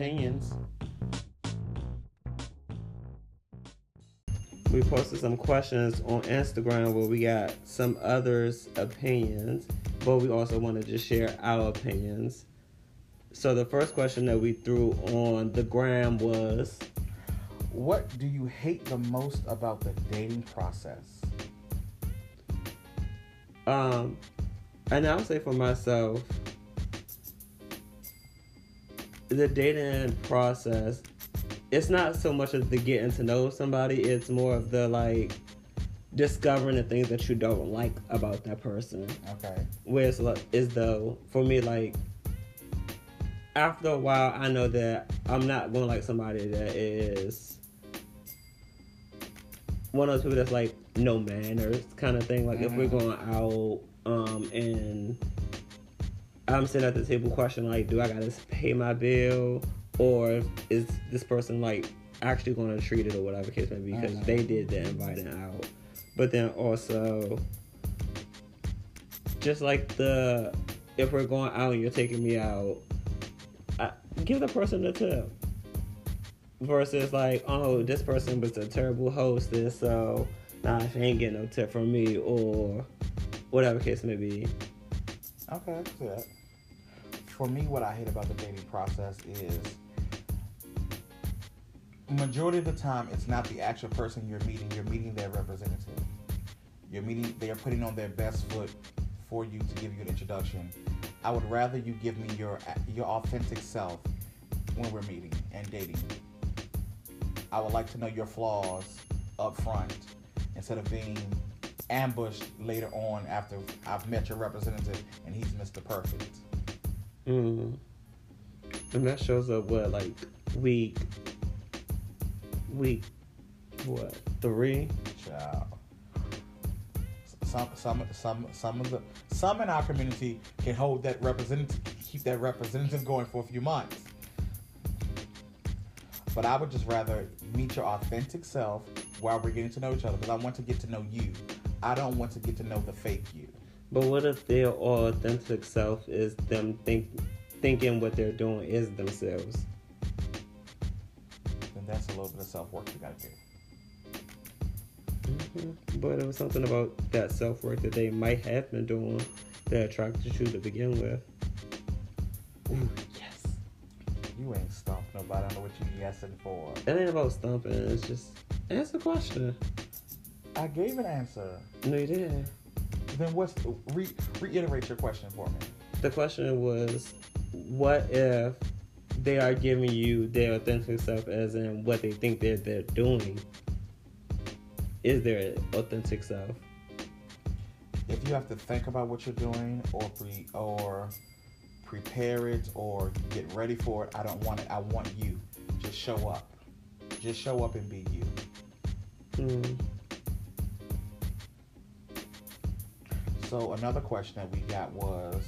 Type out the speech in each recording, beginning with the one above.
Opinions. We posted some questions on Instagram where we got some others' opinions, but we also wanted to share our opinions. So the first question that we threw on the gram was What do you hate the most about the dating process? Um, and I'll say for myself, the dating process, it's not so much of the getting to know somebody, it's more of the like discovering the things that you don't like about that person. Okay. Where it's like, is though, for me, like, after a while, I know that I'm not going to like somebody that is one of those people that's like no manners kind of thing. Like, if we're going out, um, and I'm sitting at the table questioning like, do I gotta pay my bill, or is this person like actually going to treat it or whatever case may be because they did the inviting out. But then also, just like the if we're going out and you're taking me out, I, give the person a tip. Versus like, oh, this person was a terrible hostess, so nah, she ain't getting no tip from me, or whatever case may be. Okay, I can see that. For me, what I hate about the dating process is majority of the time it's not the actual person you're meeting, you're meeting their representative. You're meeting they are putting on their best foot for you to give you an introduction. I would rather you give me your your authentic self when we're meeting and dating. I would like to know your flaws up front instead of being ambushed later on after I've met your representative and he's Mr. Perfect. Mm. And that shows up what like week week what three? Child. Some some some some of the some in our community can hold that representative keep that representative going for a few months. But I would just rather meet your authentic self while we're getting to know each other because I want to get to know you. I don't want to get to know the fake you. But what if their authentic self is them think thinking what they're doing is themselves? Then that's a little bit of self work you gotta do. Mhm. But it was something about that self work that they might have been doing that attracted you to begin with. Ooh, yes. You ain't stumped nobody. I don't know what you're yesing for. It ain't about stumping. It's just answer the question. I gave an answer. No, you didn't. Then what's re, reiterate your question for me? The question was, what if they are giving you their authentic self, as in what they think they're they're doing? Is their authentic self? if you have to think about what you're doing or pre or prepare it or get ready for it, I don't want it. I want you. Just show up. Just show up and be you. Hmm. So another question that we got was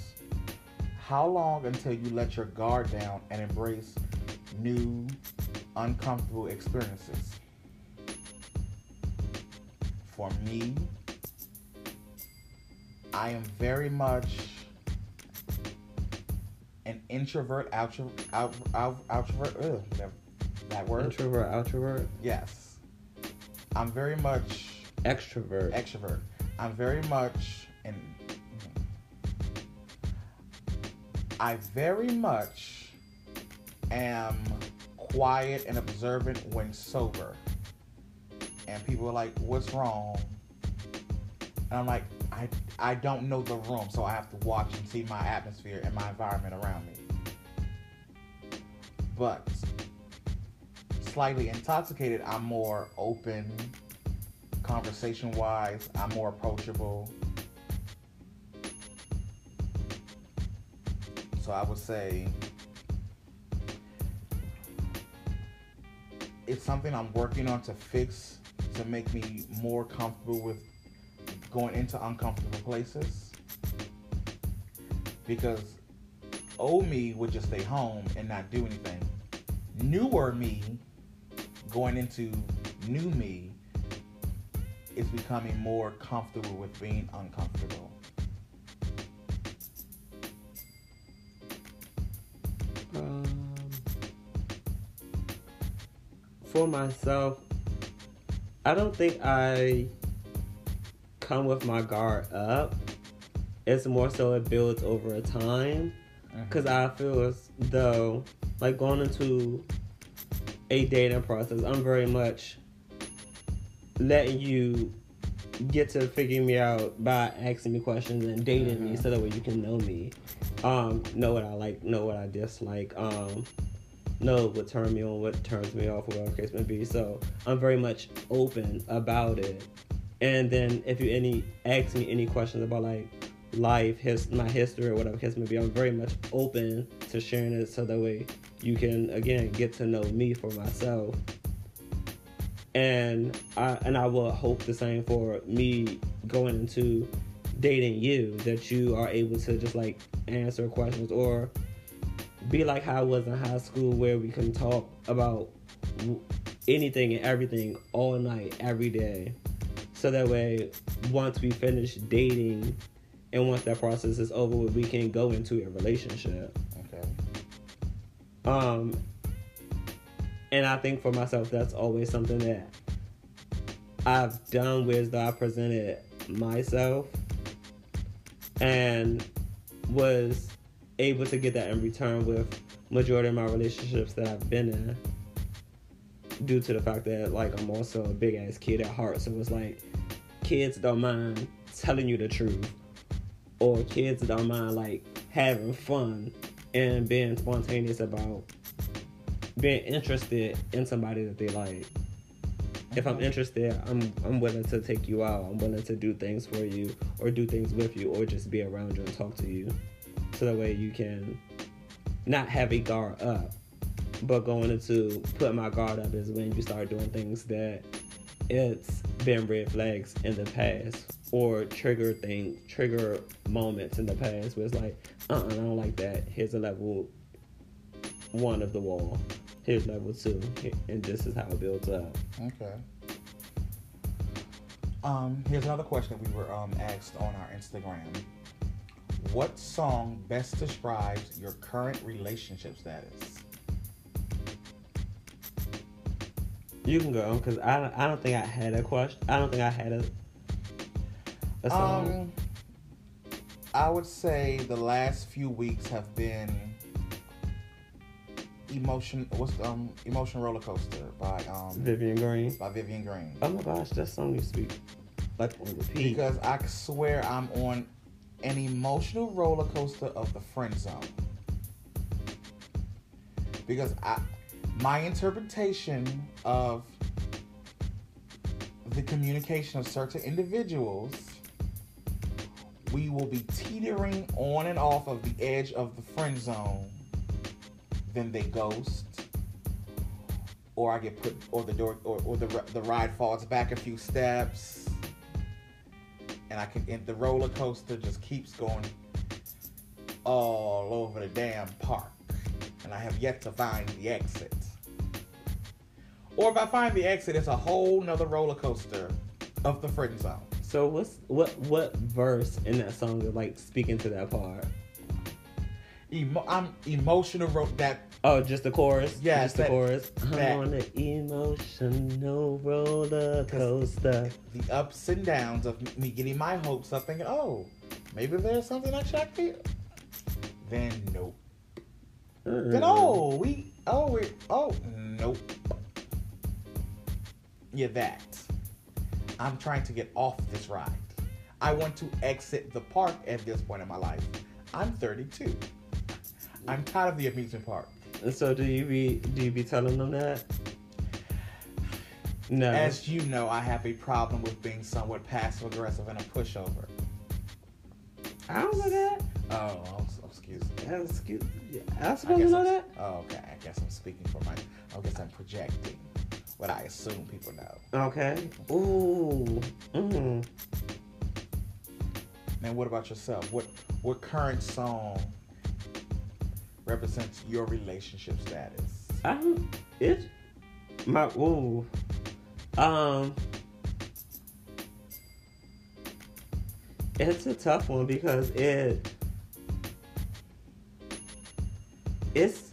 how long until you let your guard down and embrace new uncomfortable experiences? For me, I am very much an introvert, outro, out, out, outrovert. Ugh, that, that word. Introvert, outrovert, yes, I'm very much extrovert. extrovert. I'm very much I very much am quiet and observant when sober. And people are like, "What's wrong?" And I'm like, "I I don't know the room, so I have to watch and see my atmosphere and my environment around me." But slightly intoxicated, I'm more open, conversation wise, I'm more approachable. So I would say it's something I'm working on to fix to make me more comfortable with going into uncomfortable places. Because old me would just stay home and not do anything. Newer me going into new me is becoming more comfortable with being uncomfortable. For myself, I don't think I come with my guard up. It's more so it builds over a time. Because I feel as though, like going into a dating process, I'm very much letting you get to figure me out by asking me questions and dating mm-hmm. me so that way you can know me. Um, know what I like, know what I dislike, um, know what turns me on, what turns me off, whatever case may be. So I'm very much open about it. And then if you any ask me any questions about like life, his my history or whatever case may be, I'm very much open to sharing it so that way you can again get to know me for myself and I and I will hope the same for me going into dating you that you are able to just like answer questions or be like how I was in high school where we can talk about anything and everything all night every day. So that way once we finish dating and once that process is over we can go into a relationship. Okay. Um and I think for myself, that's always something that I've done with though I presented myself and was able to get that in return with majority of my relationships that I've been in due to the fact that like I'm also a big ass kid at heart so it's like kids don't mind telling you the truth or kids don't mind like having fun and being spontaneous about being interested in somebody that they like. If I'm interested, I'm I'm willing to take you out. I'm willing to do things for you or do things with you or just be around you and talk to you. So that way you can not have a guard up. But going into put my guard up is when you start doing things that it's been red flags in the past or trigger thing trigger moments in the past where it's like, uh uh-uh, I don't like that. Here's a level one of the wall here's level two, and this is how it builds up. Okay. Um, here's another question that we were um, asked on our Instagram. What song best describes your current relationship status? You can go because I don't, I don't think I had a question. I don't think I had a, a song. Um, I would say the last few weeks have been emotion what's the, um emotion roller coaster by um Vivian Green by Vivian Green. Oh my gosh, that song to be like on repeat. Because I swear I'm on an emotional roller coaster of the friend zone. Because I my interpretation of the communication of certain individuals we will be teetering on and off of the edge of the friend zone then they ghost, or I get put, or the door, or, or the the ride falls back a few steps, and I can, and the roller coaster just keeps going all over the damn park, and I have yet to find the exit. Or if I find the exit, it's a whole nother roller coaster of the friend zone. So what's what what verse in that song is like speaking to that part? Emo- I'm emotional. Wrote that. Oh, just the chorus. Yeah, just the chorus. That, I'm on an emotional roller coaster. The ups and downs of me getting my hopes up, thinking, oh, maybe there's something I checked here. Then nope. Mm. Then oh, we oh we oh nope. Yeah, that. I'm trying to get off this ride. I want to exit the park at this point in my life. I'm 32. I'm tired of the amusement park. So, do you be do you be telling them that? No. As you know, I have a problem with being somewhat passive aggressive and a pushover. I don't know that. Oh, oh excuse me. Excuse. Yeah, I suppose you know I'm, that. Oh, okay. I guess I'm speaking for my. I guess I'm projecting what I assume people know. Okay. Ooh. Mm. Now, what about yourself? What what current song represents your relationship status? Um, it's my ooh, um, it's a tough one because it it's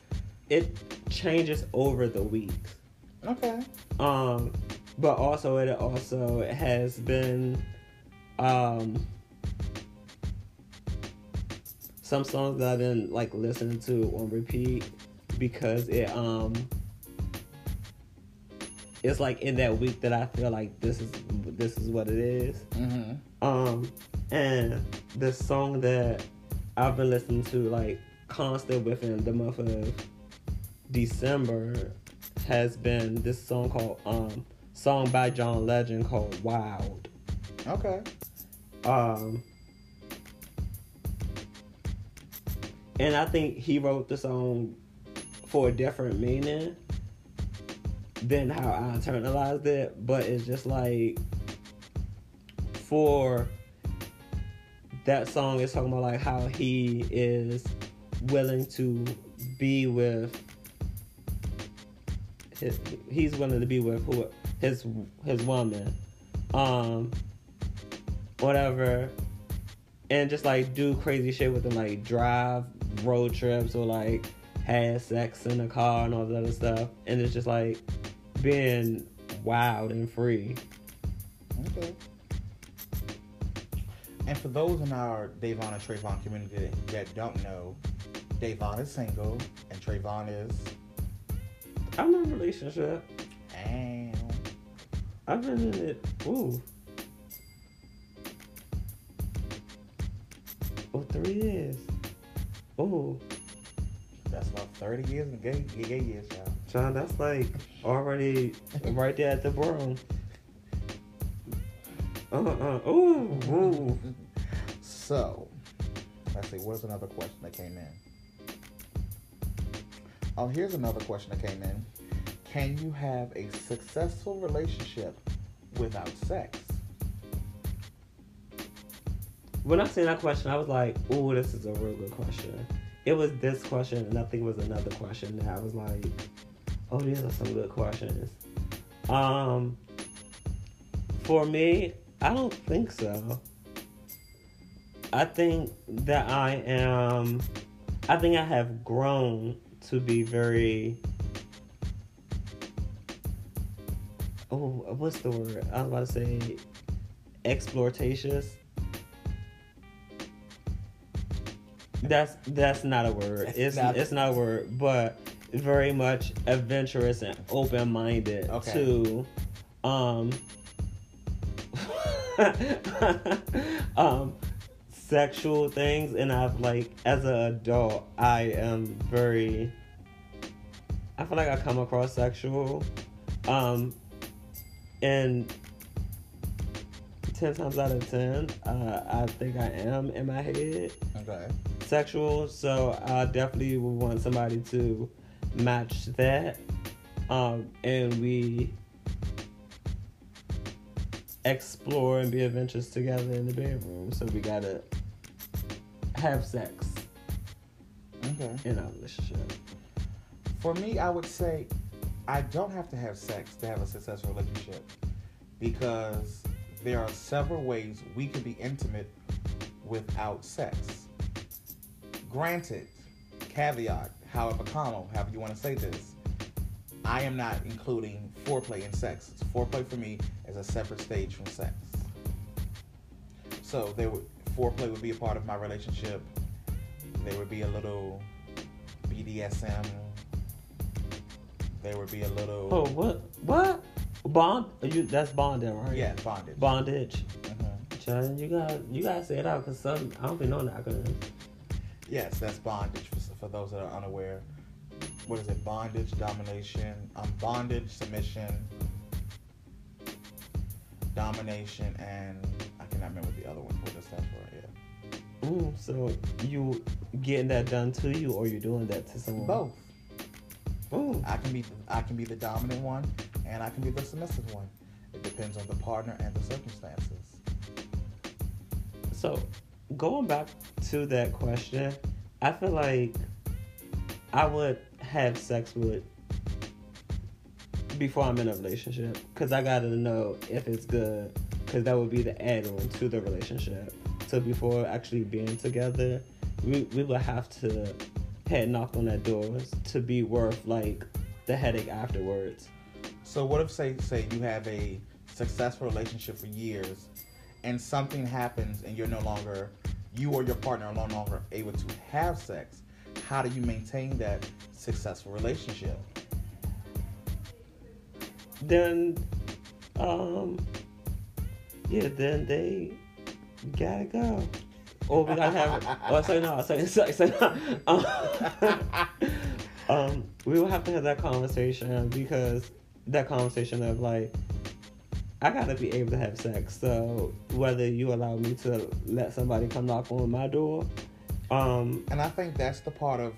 it changes over the weeks. Okay. Um, but also it also has been um some songs that I've been like listening to on repeat because it um it's like in that week that I feel like this is this is what it is. Mm-hmm. Um, and the song that I've been listening to like constant within the month of December has been this song called um song by John Legend called Wild. Okay. Um and I think he wrote the song for a different meaning than how I internalized it, but it's just like for that song is talking about like how he is willing to be with his, he's willing to be with who his his woman um whatever and just like do crazy shit with them like drive road trips or like have sex in the car and all that other stuff. And it's just like being wild and free. Okay. And for those in our Davon and Treyvon community that don't know, Davon is single and Treyvon is. i'm in a relationship. And i've been in it. Ooh. Oh three years oh that's about 30 years in gay, gay years, y'all. John, that's like already right there at the bro. Uh uh. Ooh, ooh. So, let's see, what's another question that came in? Oh, here's another question that came in. Can you have a successful relationship without sex? When I seen that question, I was like, ooh, this is a real good question. It was this question, and I think it was another question that I was like, oh, these are some good questions. Um, for me, I don't think so. I think that I am. I think I have grown to be very. Oh, what's the word? I was about to say exploitacious. That's that's not a word. It's It's not- it's not a word, but very much adventurous and open minded Okay. to um um sexual things and I've like as an adult I am very I feel like I come across sexual um and 10 times out of 10 uh, I think I am in my head Okay. sexual, so I definitely would want somebody to match that. Um, and we explore and be adventurous together in the bedroom. So we gotta have sex Okay. in our relationship. For me, I would say I don't have to have sex to have a successful relationship because there are several ways we can be intimate without sex. Granted, caveat, however, comma, however you want to say this, I am not including foreplay in sex. It's Foreplay for me is a separate stage from sex. So there would foreplay would be a part of my relationship. There would be a little BDSM. There would be a little Oh, what? What? Bond? You that's bonding, right? yeah bondage. Bondage. Mhm. John, you got you gotta say it out because some I don't be knowing the acronyms. Yes, that's bondage for, for those that are unaware. What is it? Bondage, domination, um, bondage, submission, domination, and I cannot remember the other one. What does that for? Yeah, Mm, so you getting that done to you, or you doing that to someone? both. Ooh. I can be I can be the dominant one, and I can be the submissive one. It depends on the partner and the circumstances. So, going back to that question, I feel like I would have sex with before I'm in a relationship because I gotta know if it's good because that would be the add-on to the relationship. So before actually being together, we we would have to head knocked on that doors to be worth like the headache afterwards. So what if say say you have a successful relationship for years, and something happens and you're no longer you or your partner are no longer able to have sex? How do you maintain that successful relationship? Then, um, yeah, then they gotta go. Or we gotta have. oh, sorry, no, sorry, sorry, sorry. Um, um, we will have to have that conversation because that conversation of like, I gotta be able to have sex. So whether you allow me to let somebody come knock on my door, um, And I think that's the part of,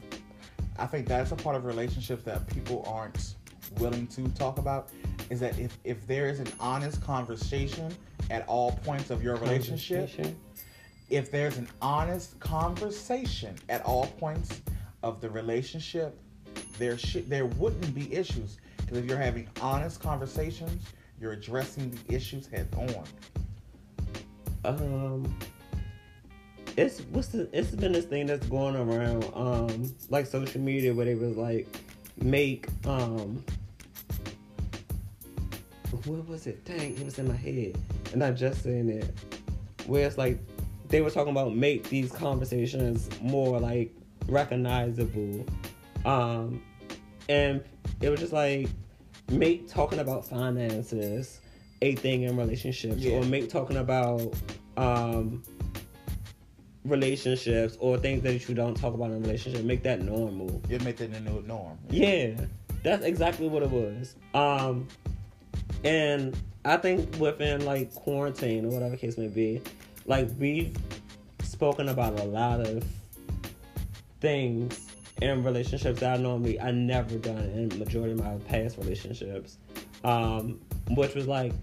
I think that's a part of relationships that people aren't willing to talk about. Is that if if there is an honest conversation at all points of your relationship. If there's an honest conversation at all points of the relationship, there should there wouldn't be issues. Because if you're having honest conversations, you're addressing the issues head on. um it's what's the it's been this thing that's going around um like social media where they was like make um what was it? Dang it was in my head. And i just saying it. Where it's like they were talking about make these conversations more like recognizable um and it was just like make talking about finances a thing in relationships Yeah. or make talking about um relationships or things that you don't talk about in a relationship make that normal You make that the new norm. yeah that's exactly what it was um and i think within like quarantine or whatever case may be like we've spoken about a lot of things in relationships that i normally i never done in majority of my past relationships um which was like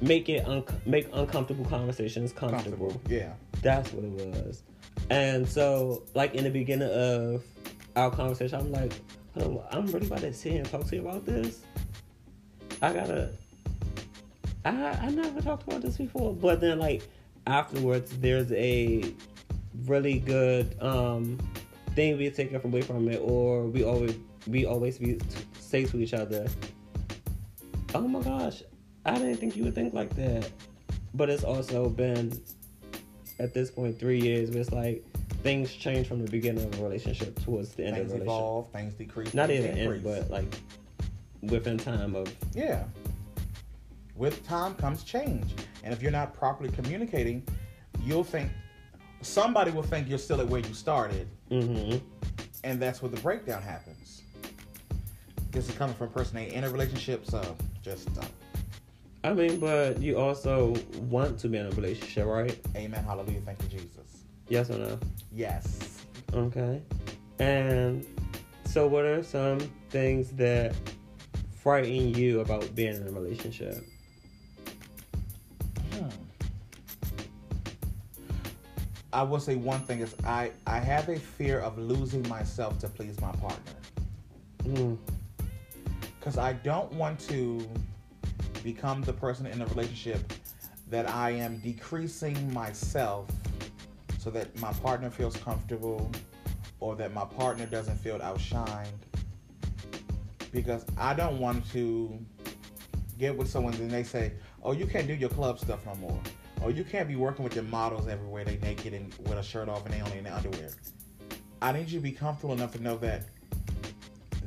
make it un- make uncomfortable conversations comfortable. Comfortable. Yeah. That's what it was. And so, like in the beginning of our conversation, I'm like, "Hold on, I'm really about to sit here and talk to you about this. I gotta. I I never talked about this before, but then like afterwards, there's a really good um thing we take away from it, or we always we always be, say to each other, "Oh my gosh, I didn't think you would think like that." But it's also been at this point three years where it's like things change from the beginning of a relationship towards the end Things of the relationship. evolve, things decrease. Not even end, but like within time of Yeah. With time comes change. And if you're not properly communicating, you'll think somebody will think you're still at where you started, hmm and that's where the breakdown happens. This is coming from a person ain't in a relationship, so just uh, I mean, but you also want to be in a relationship, right? amen, hallelujah, thank you, Jesus. Yes or no? Yes. Okay. And so, what are some things that frighten you about being in a relationship? I will say one thing is I, I have a fear of losing myself to please my partner. Mm. because I don't want to become the person in a relationship that I am decreasing myself so that my partner feels comfortable or that my partner doesn't feel outshined. Because I don't want to get with someone and they say, "Oh, you can't do your club stuff no more," or "You can't be working with your models everywhere. They naked and with a shirt off and they only in their underwear." I need you to be comfortable enough to know that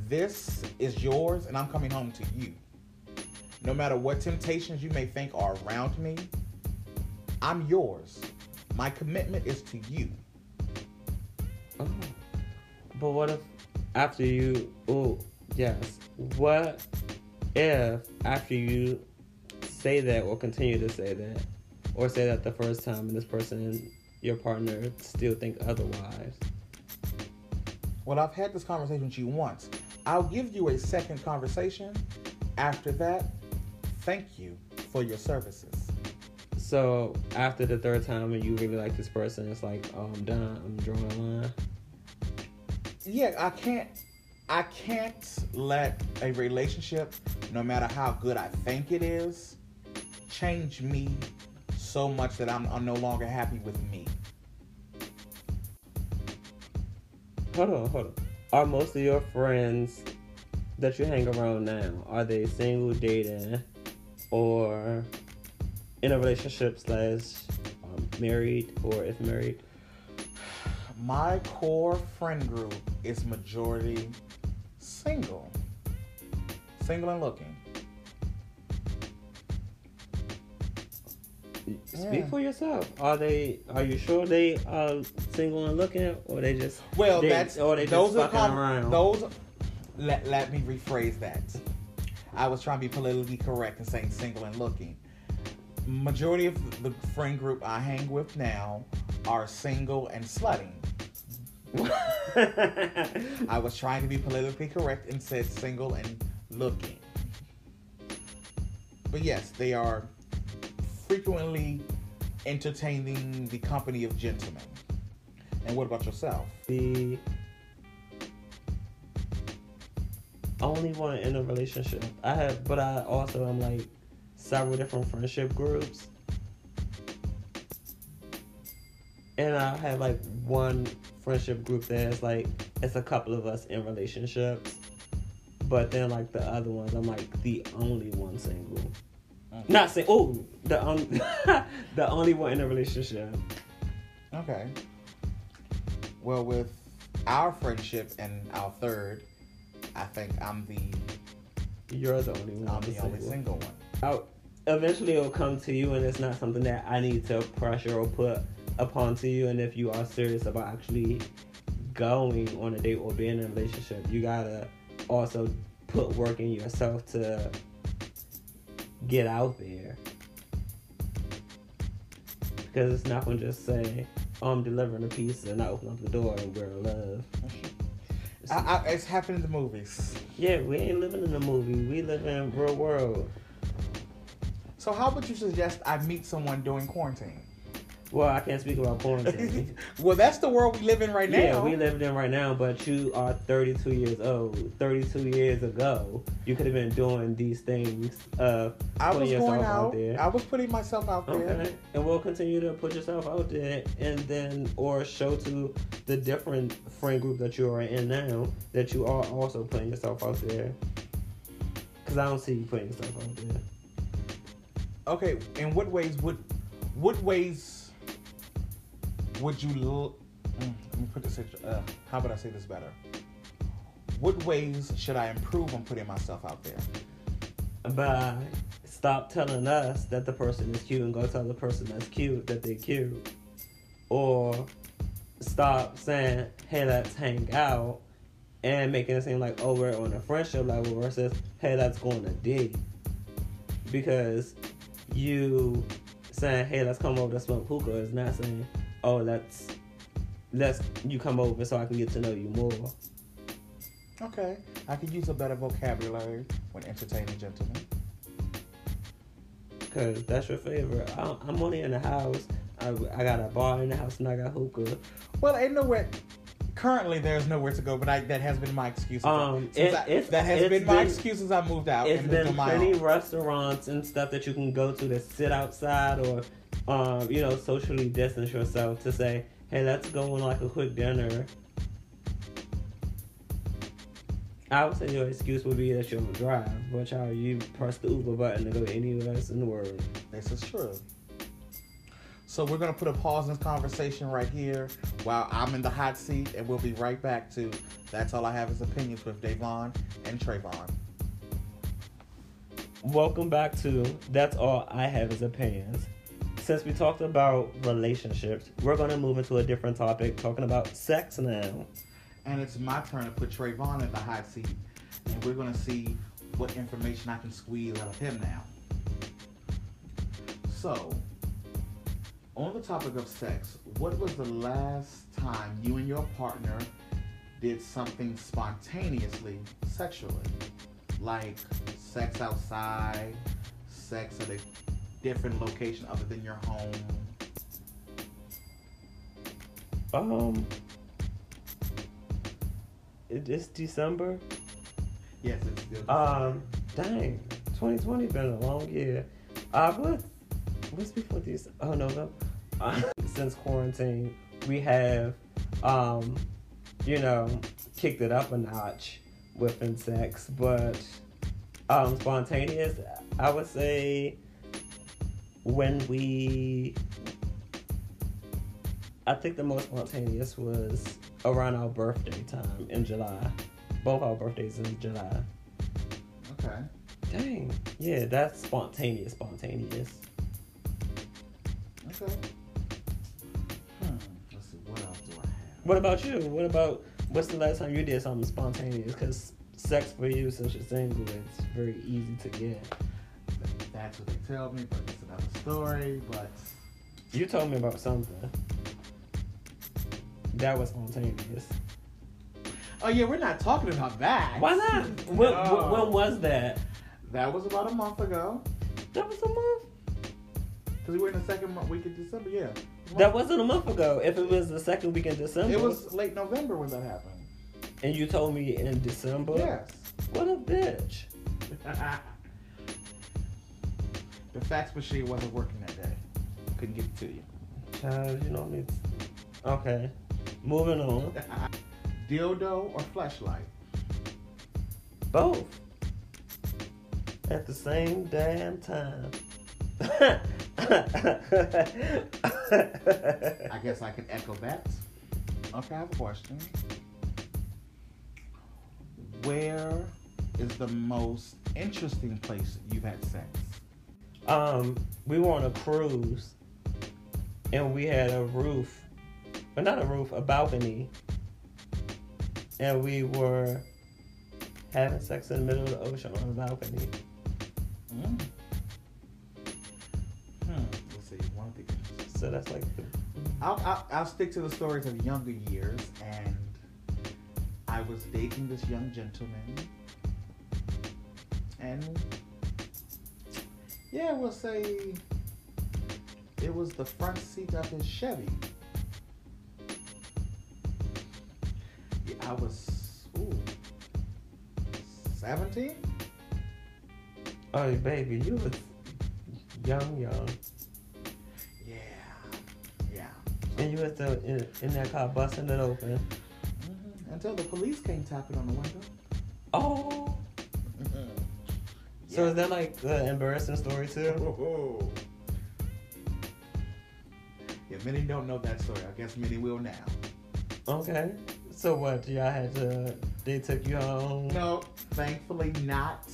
this is yours and I'm coming home to you. No matter what temptations you may think are around me, I'm yours. My commitment is to you. Oh. But what if after you? Oh, yes. What if after you say that or continue to say that, or say that the first time and this person, your partner, still think otherwise? Well, I've had this conversation with you once. I'll give you a second conversation. After that, thank you for your services. So after the third time and you really like this person, it's like, oh, I'm done. I'm drawing a line. Yeah, I can't I can't let a relationship, no matter how good I think it is, change me so much that I'm, I'm no longer happy with me. Hold on, hold on. Are most of your friends that you hang around now, are they single, dating, or in a relationship slash um, married, or if married? My core friend group is majority single, single and looking. Speak Yeah. for yourself. Are they? Are you sure they are single and looking, or they just? Well, they- that's or they just those are fucking com- around. those. Let let me rephrase that. I was trying to be politically correct and saying single and looking. Majority of the friend group I hang with now are single and slutting. I was trying to be politically correct and said single and looking. But yes, they are frequently entertaining the company of gentlemen. And what about yourself? the only one in a relationship. I have, but I also am like several different friendship groups, and I have like one friendship group that's like it's a couple of us in relationships, but then like the other ones, I'm like the only one single. Not saying oh the only the only one in a relationship. Okay. Well, with our friendship and our third, I think I'm the You're the only one. I'm the only single. single one. I'll, eventually it'll come to you and it's not something that I need to pressure or put upon to you and if you are serious about actually going on a date or being in a relationship you gotta also put work in yourself to get out there because it's not gonna just say oh, I'm delivering a pizza and I open up the door and we're in love I, I, it's happened in the movies. yeah we ain't living in a movie we live in real world So how would you suggest I meet someone during quarantine? Well I can't speak about quarantine well, that's the world we live in right now. Yeah, we live in right now, but you are 32 years old. 32 years ago, you could have been doing these things. Uh, I putting was yourself going out out. there. I was putting myself out there. okay, and we'll continue to put yourself out there, and then or show to the different friend group that you are in now that you are also putting yourself out there. Cause I don't see you putting yourself out there. Okay, in what ways would what ways would you l- mm, let me put this uh, how would I say this better? What ways should I improve on putting myself out there? By stop telling us that the person is cute and go tell the person that's cute that they're cute. Or stop saying, hey, let's hang out and making it seem like, oh, we're on a friendship level versus, hey, let's go on a date. Because you saying, hey, let's come over to smoke hookah is not saying, oh, let's, let's, you come over so I can get to know you more. Okay, I could use a better vocabulary when entertaining gentlemen. Cause that's your favorite. I, I'm only in the house. I, I got a bar in the house and I got hookah. Well, ain't nowhere. Currently, there's nowhere to go, but I, that has been my excuse. Um, it- I- that has been my been- excuse since I moved out It's moved been restaurants and stuff that you can go to that sit outside or, um, you know, socially distance yourself to say, hey, let's go on like a quick dinner. I would say your excuse would be that you're on drive, but how you press the Uber button to go anywhere else in the world. This is true. So we're gonna put a pause in this conversation right here while I'm in the hot seat, and we'll be right back to That's All I Have Is Opinions with Davon and Treyvon. Welcome back to That's All I Have Is Opinions. Since we talked about relationships, we're going to move into a different topic, talking about sex now. And it's my turn to put Treyvon in the hot seat, and we're gonna see what information I can squeeze out of him now. So, on the topic of sex, what was the last time you and your partner did something spontaneously sexually? Like sex outside, sex at a different location other than your home. Um, it- it's December. Yes, it's still. Um, dang, 2020 been a long year. I Uh, what? What's before these? Oh no, no. Uh, since quarantine, we have, um, you know, kicked it up a notch with sex, but um, spontaneous, I would say when we. I think the most spontaneous was around our birthday time in July. Both our birthdays in July. Okay. Dang. Yeah, that's spontaneous, spontaneous. Okay. Hmm. Let's see. What else do I have? What about you? What about what's the last time you did something spontaneous? Because sex for you, since you're single, it's very easy to get. That's what they tell me, but it's another story. But You told me about something that was spontaneous. oh yeah, we're not talking about that. Why not? When, No. when, was that? That was about a month ago. That was a month. Cause we were in the second month, week of December. Yeah. That wasn't a month ago. If it was the second week in December, It was late November when that happened. and you told me in December. Yes. What a bitch. the fax machine wasn't working that day. Couldn't get it to you. Child, you know me. Okay, moving on. Dildo or flashlight? Both. At the same damn time. I guess I can echo that. Okay, I have a question. Where is the most interesting place you've had sex? Um, we were on a cruise, and we had a roof, but not a roof, a balcony, and we were having sex in the middle of the ocean on a balcony. Mm. Hmm. Let's see. One of the. So that's like the I'll, I'll, I'll stick to the stories of younger years, and I was dating this young gentleman, and yeah, we'll say it was the front seat of his Chevy. Yeah, I was ooh, seventeen. oh baby, you was young, young, Yeah, yeah. and you was still in, in that car busting it open. hmm Until the police came tapping on the window. Oh, so is that like the embarrassing story too? Oh. Yeah, many don't know that story. I guess many will now. Okay. So what? Y'all had to? They took you home. No, thankfully not.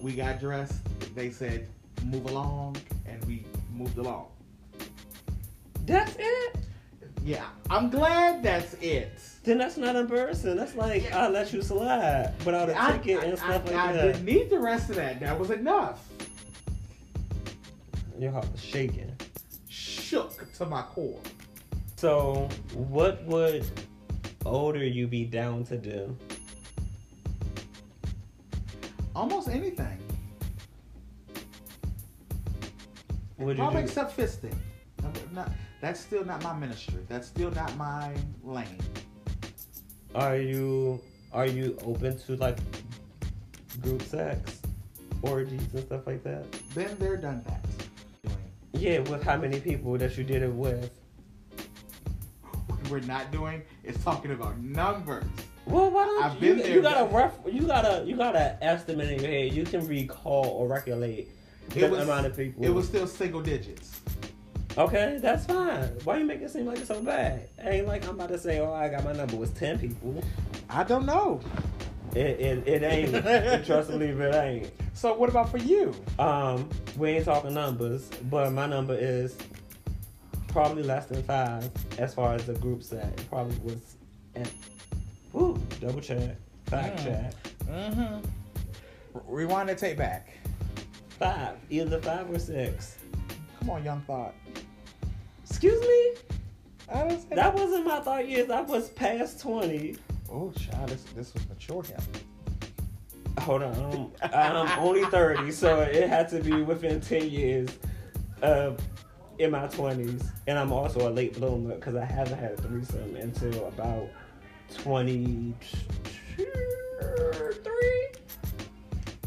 We got dressed. They said move along, and we moved along. That's it. Yeah, I'm glad that's it. Then that's not embarrassing. That's like I let you slide without a I, ticket I- and stuff I- like I that. I didn't need the rest of that. That was enough. Your heart was shaking. Shook to my core. So what would older you be down to do? Almost anything. Would you Probably do? except fisting. Not, that's still not my ministry. That's still not my lane. Are you are you open to like group sex, orgies and stuff like that? Been there, done that. Yeah, with how many people that you did it with? What we're not doing is talking about numbers. Well, why don't I've you? been you there, got a rough. You got a you got an estimate in your head. You can recall or regulate the was- amount of people. It was still single digits. Okay. That's fine. Why you make it seem like it's so bad? It ain't like I'm about to say, oh, I got my number was ten people. I don't know. It it, it ain't. Trust me, it ain't. So what about for you? Um, we ain't talking numbers, but my number is probably less than five as far as the group set. It probably was at woo, double check, fact Mm. check. Mm-hmm. Rewind the tape back. Five, either five or six. Come on, young thought. Excuse me? I didn't say That wasn't my thought years. I was past 20. Oh, child, this this was mature him. Hold on. I'm, I'm only 30, so it had to be within 10 years of in my 20s. And I'm also a late bloomer because I haven't had a threesome until about 23.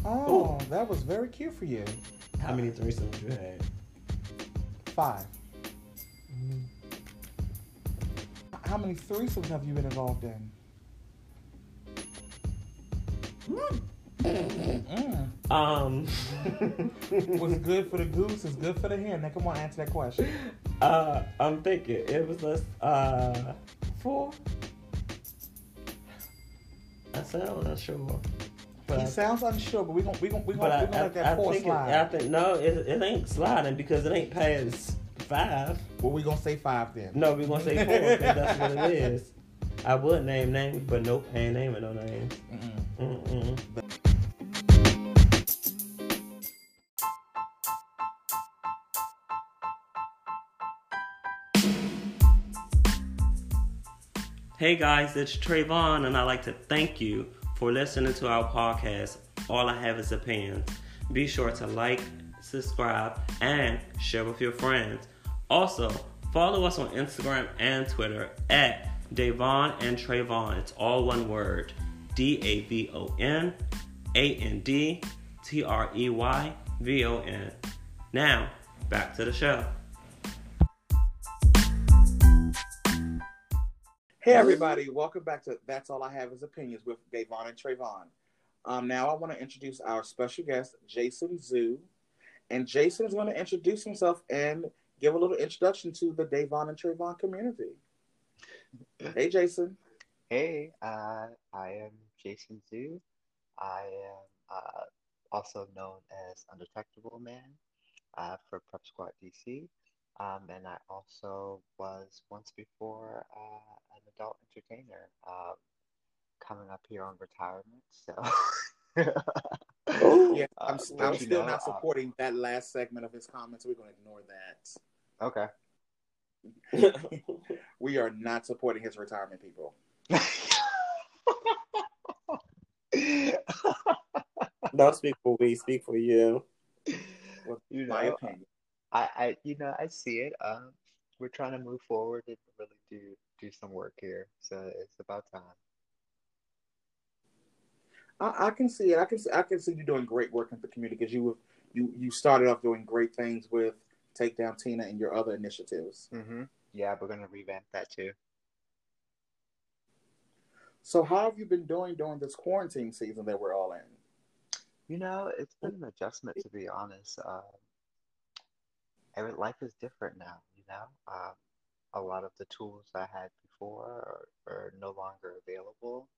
Oh, that was very cute for you. How many threesomes you had? Five. How many threesomes have you been involved in? Mm. Um, What's good for the goose is good for the hen. Now, come on, answer that question. uh, I'm thinking it was less uh four. I said I'm not unsure. But He sounds unsure, but we gon' we gon' we But gon' I, we gonna let I, that I four think it. I think no, it, it ain't sliding because it ain't past five. well, we gonna say five then. No, we gonna say four because that's what it is. I would name names, but nope, I ain't naming no names. Mm-mm. Mm-mm. Hey guys, it's Treyvon, and I'd like to thank you for listening to our podcast. All I have is opinions. Be sure to like, subscribe, and share with your friends. Also, follow us on Instagram and Twitter at Davon and Treyvon. It's all one word D A V O N A N D T R E Y V O N. Now, back to the show. Hey everybody, welcome back to That's All I Have Is Opinions with Davon and Treyvon. Um, now I want to introduce our special guest, Jacen Zhu. And Jacen is going to introduce himself and give a little introduction to the Davon and Treyvon community. Hey Jacen. Hey, uh, I am Jacen Zhu. I am uh, also known as Undetectable Man uh, for Prep Squad DC. Um, and I also was once before uh, an adult entertainer um, coming up here on retirement. So, Yeah, I'm, Uh, I'm still know, not uh, supporting that last segment of his comments. We're going to ignore that. okay. We are not supporting his retirement, people. Don't speak for we, speak for you. you My know, opinion. I, I, you know, I see it. Um, we're trying to move forward and really do do some work here. So it's about time. I, I can see it. I can see, I can see you doing great work in the community because you you you started off doing great things with Take Down Tina and your other initiatives. Mm-hmm. Yeah, we're gonna revamp that too. So how have you been doing during this quarantine season that we're all in? You know, it's been an adjustment to be honest. Um, every life is different now. You know, um, a lot of the tools I had before are, are no longer available,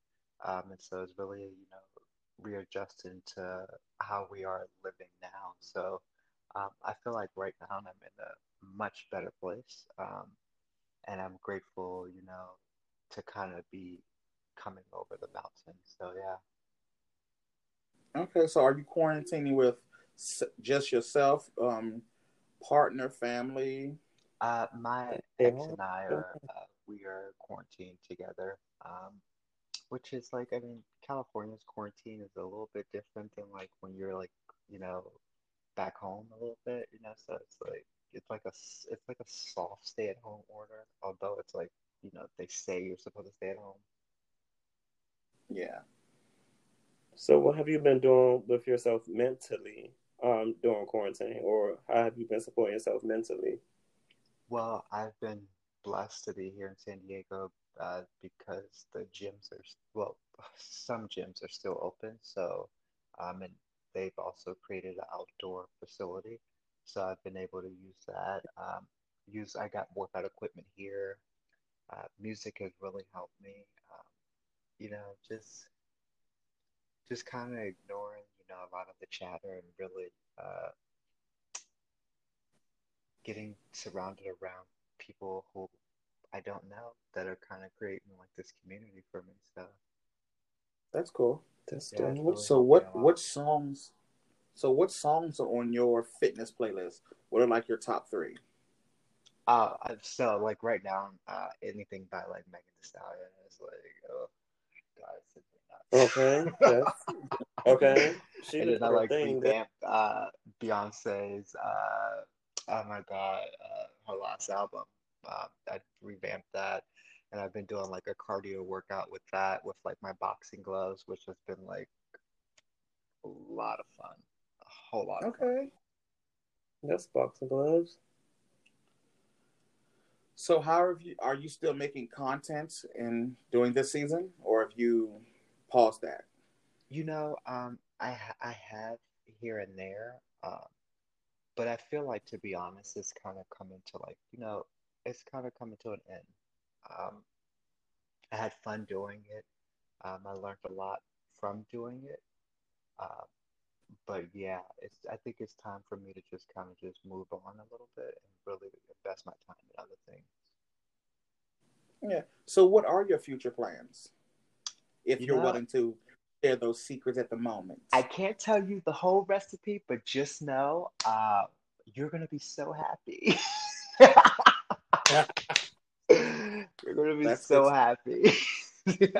um, and so it's really you know readjusting to how we are living now. So um, I feel like right now I'm in a much better place, um, and I'm grateful, you know, to kind of be coming over the mountain. So yeah. Okay, so are you quarantining with just yourself, um, partner, family? Uh, my ex and I are uh, we are quarantined together, um, which is like I mean California's quarantine is a little bit different than like when you're like you know back home a little bit, you know. So it's like it's like a s- it's like a soft stay at home order, although it's like you know they say you're supposed to stay at home. Yeah. So, what have you been doing with yourself mentally um, during quarantine, or how have you been supporting yourself mentally? Well, I've been blessed to be here in San Diego uh, because the gyms are, well, some gyms are still open. So, um, and they've also created an outdoor facility. So I've been able to use that. Um, use, I got workout equipment here. Uh, music has really helped me. Um, you know, just, just kind of ignoring, you know, a lot of the chatter and really, uh, getting surrounded around people who I don't know that are kind of creating like this community for me. So That's cool. That's Yeah, really So what what songs? So what songs are on your fitness playlist? What are like your top three? uh so like right now uh anything by like Megan Thee Stallion is like oh god it's Okay, okay. She and did then I her like thing. That, revamped uh Beyonce's uh oh my god uh her last album uh, I revamped that and I've been doing like a cardio workout with that with like my boxing gloves which has been like a lot of fun a whole lot of fun Okay. that's boxing gloves. So how have you? Are you still making content and doing this season, or have you paused that? You know, um, I I have here and there, um, but I feel like to be honest, it's kind of coming to like, you know, it's kind of coming to an end. Um, I had fun doing it. Um, I learned a lot from doing it. Uh, but yeah, it's I think it's time for me to just kind of just move on a little bit and really invest my time in other things. Yeah. So, what are your future plans? If You you're know, willing to share those secrets at the moment. I can't tell you the whole recipe, but just know uh, you're gonna be so happy. You're gonna be That's so good. happy.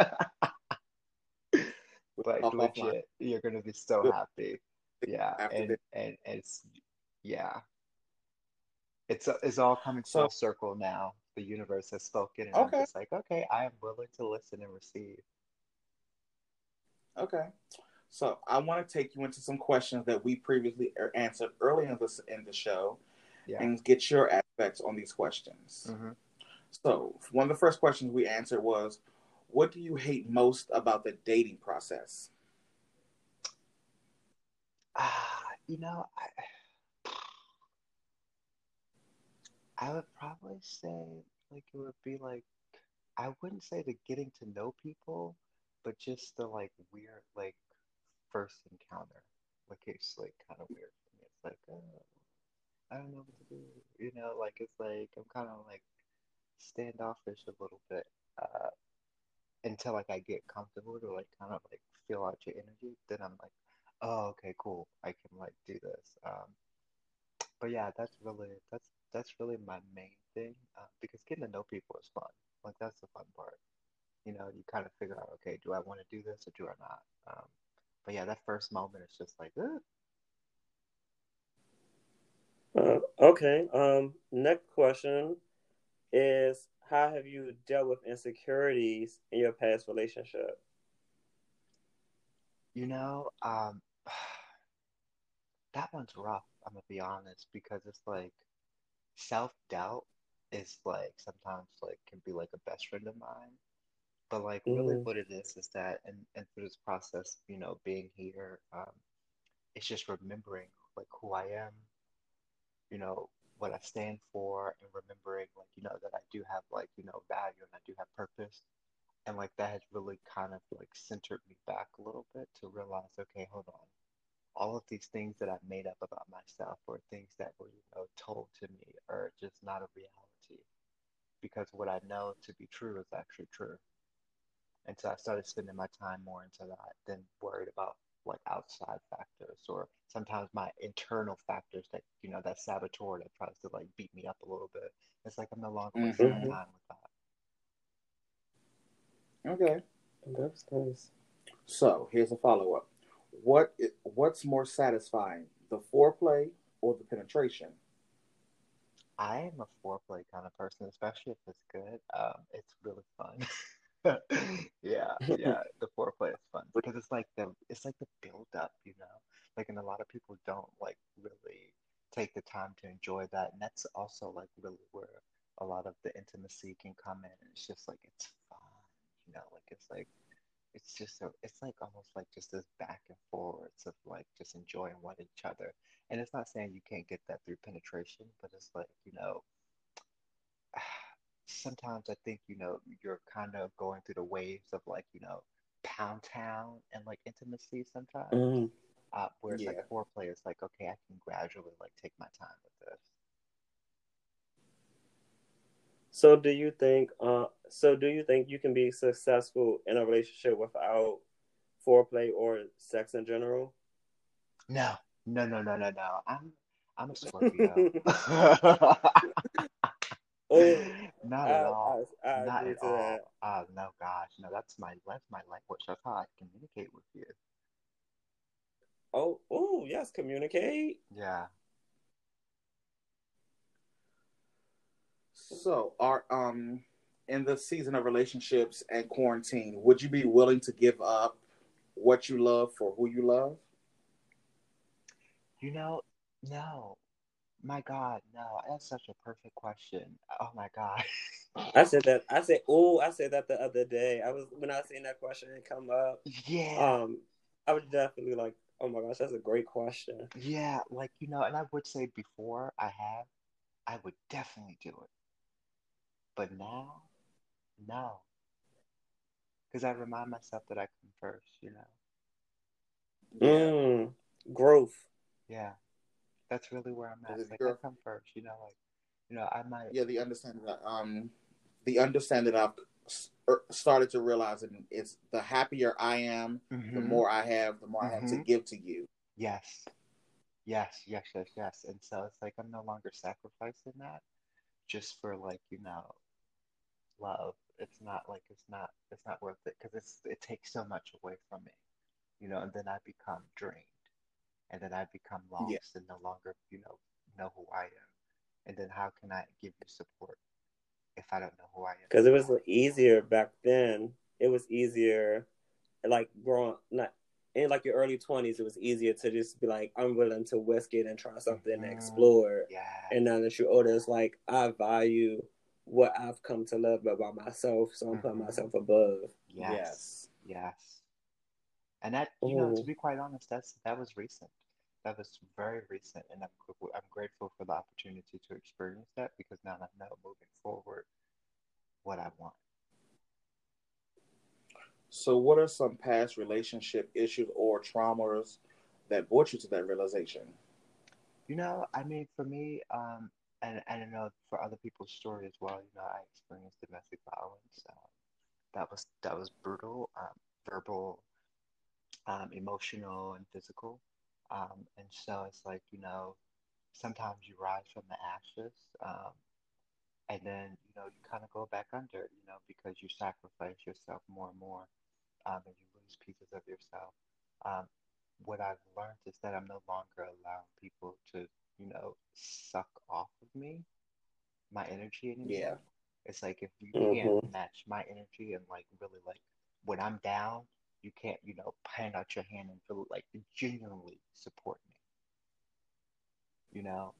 We'll Like legit, you're gonna be so happy. Yeah, after and this. and it's yeah, it's it's all coming So, full circle now. The universe has spoken, and I'm just like, okay, I am willing to listen and receive. Okay. So, I want to take you into some questions that we previously er- answered early in this in the show, Yeah. and get your aspects on these questions. hmm So, one of the first questions we answered was, "What do you hate most about the dating process?" Ah, you know, I I would probably say like it would be like I wouldn't say the getting to know people, but just the like weird like first encounter. Like it's like kind of weird for me. It's like, oh, I don't know what to do. You know, like it's like I'm kind of like standoffish a little bit uh, until like I get comfortable to like kind of like feel out your energy. Then I'm like, oh, okay, cool. I can like do this. Um, but yeah, that's really that's that's really my main thing uh, because getting to know people is fun. Like that's the fun part. You know, you kind of figure out, okay, do I want to do this or do I not? Um, but yeah, that first moment is just like, "Ugh." Uh, okay. Um, next question is how have you dealt with insecurities in your past relationship? you know, um, that one's rough. I'm gonna be honest because it's like self-doubt is like sometimes like can be like a best friend of mine. But like really Mm, what it is is that and and through this process, you know, being here, um, it's just remembering like who I am, you know, what I stand for and remembering like, you know, that I do have like, you know, value and I do have purpose. And like that has really kind of like centered me back a little bit to realize, okay, hold on. All of these things that I've made up about myself or things that were, you know, told to me are just not a reality because what I know to be true is actually true. And so I started spending my time more into that than worried about like outside factors or sometimes my internal factors that, you know, that saboteur that tries to like beat me up a little bit. It's like I'm no longer wasting my hmm hmm time with that. Okay. That's nice. So, here's a follow up. What what's more satisfying, the foreplay or the penetration? I am a foreplay kind of person, especially if it's good. Um, it's really fun. Yeah, yeah, the foreplay is fun because it's like the it's like the build up, you know? Like, and a lot of people don't like really take the time to enjoy that, and that's also like really where a lot of the intimacy can come in. And it's just like it's fun, you know? Like it's like it's just so it's like almost like just this back and forwards of like just enjoying one each other. And it's not saying you can't get that through penetration, but it's like, you know, sometimes I think, you know, you're kind of going through the waves of like, you know, pound town and like intimacy sometimes. hmm Uh, whereas like foreplay is like, okay, I can gradually like take my time with this. So do you think uh so do you think you can be successful in a relationship without foreplay or sex in general? No, no, no, no, no, no. I'm I'm a Scorpio. oh, Not I, at all. I I Not at all. that. Uh, no, gosh, no. That's my that's my language. That's how I communicate with you. Oh, oh, yes, communicate. Yeah. So, are um in the season of relationships and quarantine, would you be willing to give up what you love for who you love? You know, no. My God, no. That's such a perfect question. Oh my God. I said that. I said, oh, I said that the other day. I was when I seen that question come up. Yeah. Um, I would definitely like. Oh my gosh, that's a great question. Yeah, like you know, and I would say before I have, I would definitely do it. But now, no, because I remind myself that I come first. You know. Mm, growth. Yeah, that's really where I'm at. Like I come first. You know, like you know, I might. yeah, the understanding that um, the understanding I've er, started to realize, and it's the happier I am, the Mhm. more I have, the more I have to Mhm. give to you. Yes. Yes, yes, yes, yes. And so it's like I'm no longer sacrificing that just for like, you know, love. It's not like it's not it's not worth it because it's it takes so much away from me, you know, and then I become drained. And then I become lost and no longer, you know, know who I am. And then how can I give you support if I don't know who I am? because it was easier back then. It was easier, like growing not in like your early twenties. It was easier to just be like, I'm willing to risk it and try something and Mhm. explore. Yeah. And now that you're older, it's like I value what I've come to love about myself, so I'm putting Mhm. myself above. Yes. Yes. And that, you know, to be quite honest, that's that was recent. That was very recent, and I'm I'm grateful for the opportunity to experience that because now I know moving forward what I want. So, what are some past relationship issues or traumas that brought you to that realization? You know, I mean, for me, um, and, and I know for other people's story as well. You know, I experienced domestic violence. Um, that was that was brutal, um, verbal, um, emotional, and physical. Um, and so it's like you know, sometimes you rise from the ashes, um, and then you know you kind of go back under, you know, because you sacrifice yourself more and more, um, and you lose pieces of yourself. Um, what I've learned is that I'm no longer allowing people to, you know, suck off of me, my energy anymore. Yeah. It's like if you Mhm. can't match my energy and like really like when I'm down, you can't, you know, hand out your hand and feel like genuinely support me. You know,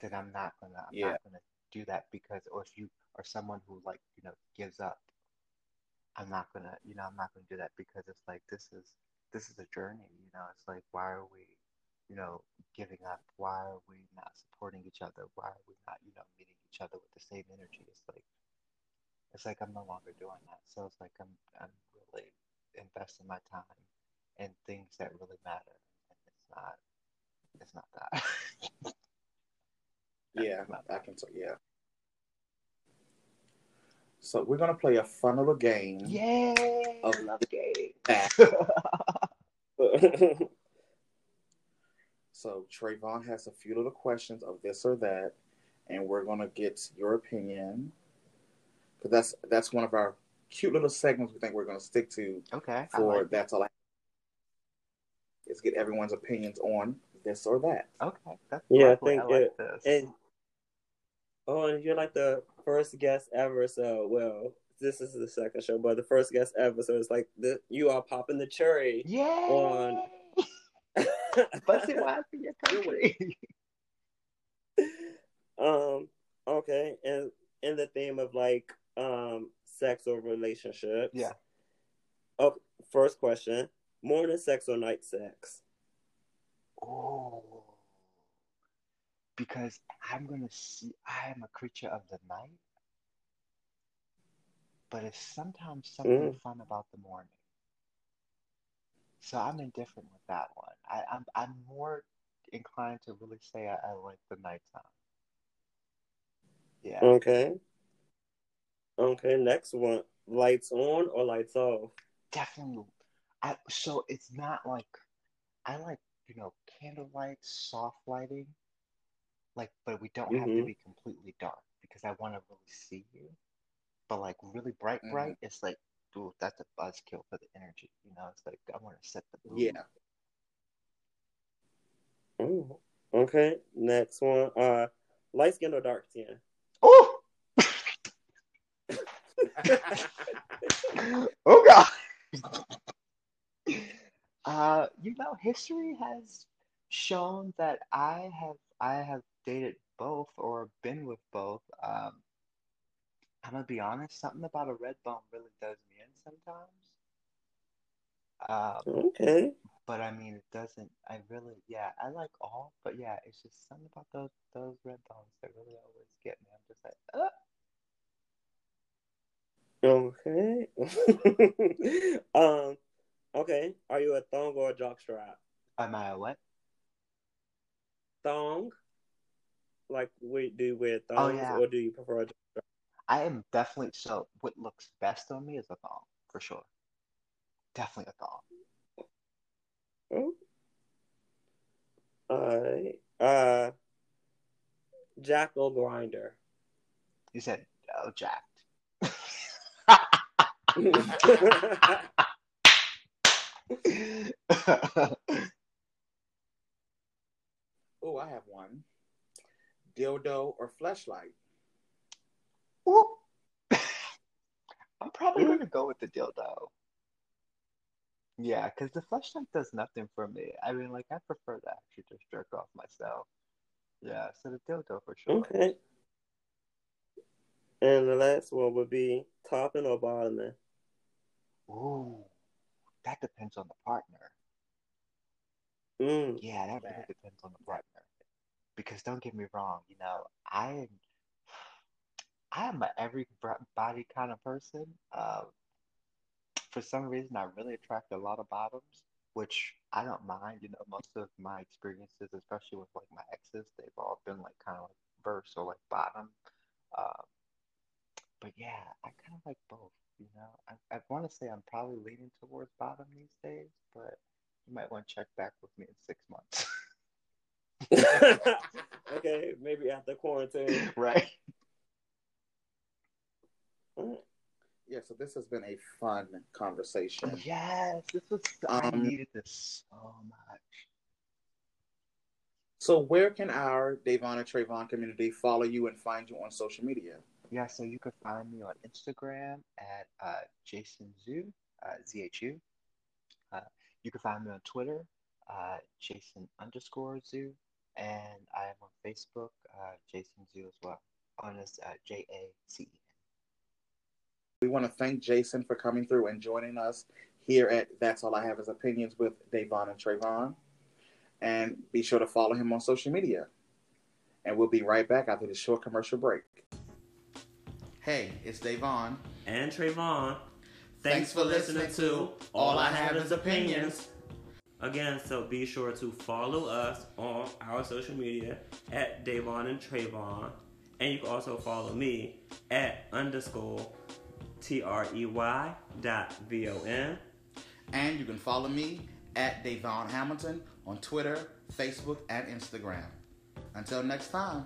then I'm not gonna I'm Yeah. not gonna do that because or if you are someone who like, you know, gives up, I'm not gonna, you know, I'm not gonna do that because it's like this is this is a journey, you know. It's like why are we, you know, giving up? Why are we not supporting each other? Why are we not, you know, meeting each other with the same energy? It's like it's like I'm no longer doing that. So it's like I'm I'm really investing my time in things that really matter. And it's not it's not that. Yeah, not I can tell. Yeah. So we're gonna play a fun little game. Yay! Of- love games. So Treyvon has a few little questions of this or that, and we're gonna get your opinion. Because that's that's one of our cute little segments we think we're gonna stick to okay. I for like that's all. I is get everyone's opinions on this or that. Okay. That's Yeah, I think I like it- this. and oh, and you're like the first guest ever. So, well, this is the second show, but the first guest ever. So it's like the you are popping the cherry. Yeah. on- Busting wives in your country. um. Okay, and in the theme of like um sex or relationships. Yeah. Oh, first question: morning sex or night sex? Oh. Because I'm gonna see I am a creature of the night. But it's sometimes something Mm. fun about the morning. So I'm indifferent with that one. I, I'm I'm more inclined to really say I, I like the nighttime. Yeah. Okay. Okay. Next one: lights on or lights off? Definitely. I so it's not like I like, you know, candlelight, soft lighting. Like, but we don't have to Mhm. be completely dark because I want to really see you. But like really bright, Mhm. bright, it's like, dude, that's a buzzkill for the energy. You know, it's like I want to set the mood. Yeah. Oh, okay. Next one. Uh, light skin or dark skin? Oh, oh God. uh, you know, history has shown that I have I have dated both or been with both. Um, I'm gonna be honest, something about a red bone really does me in sometimes. Um, Okay. but I mean, it doesn't. I really, yeah, I like all, but yeah, it's just something about those those red bones that really always get me. I'm just Okay. um. Okay. Are you a thong or a jockstrap? uh, am I a what? Thong. Like, we do you wear Oh thongs, yeah, or do you prefer? A jockstrap? I am definitely. So what looks best on me is a thong for sure. Definitely a thong. Oh, alright. Uh, Jack'd or Grindr. You said oh, jacked. Oh, I have one. Dildo or fleshlight? Ooh. I'm probably Mm. gonna go with the dildo. Yeah, because the flashlight does nothing for me. I mean, like, I prefer to actually just jerk off myself. Yeah, so the dildo for sure. Okay. And the last one would be topping or bottoming. Ooh, that depends on the partner. Mm. Yeah, that really depends on the partner. Because don't get me wrong, you know, I am, I am a every body kind of person. Um, for some reason, I really attract a lot of bottoms, which I don't mind. You know, most of my experiences, especially with like my exes, they've all been like kind of like verse or like bottom. Um, but yeah, I kind of like both. You know, I, I want to say I'm probably leaning towards bottom these days, but you might want to check back with me in six months. okay, maybe after quarantine. right? Yeah, so this has been a fun conversation. Yes, this was. I Um, needed this so much. So, where can our Davon and Treyvon community follow you and find you on social media? Yeah, so you can find me on Instagram at uh, Jacen Zhu, uh, ZHU. Uh, you can find me on Twitter, uh, Jacen underscore Zhu, and I am on Facebook, uh, Jacen Zhu as well, on as uh, J A C E N. We want to thank Jacen for coming through and joining us here at That's All I Have Is Opinions with Davon and Treyvon. And be sure to follow him on social media. And we'll be right back after this short commercial break. Hey, it's Davon. And Treyvon. Thanks for listening to All I Have Is Opinions. Again, so be sure to follow us on our social media at Davon and Treyvon. And you can also follow me at underscore T R E Y dot V O N. And you can follow me at Davon Hamilton on Twitter, Facebook, and Instagram. Until next time.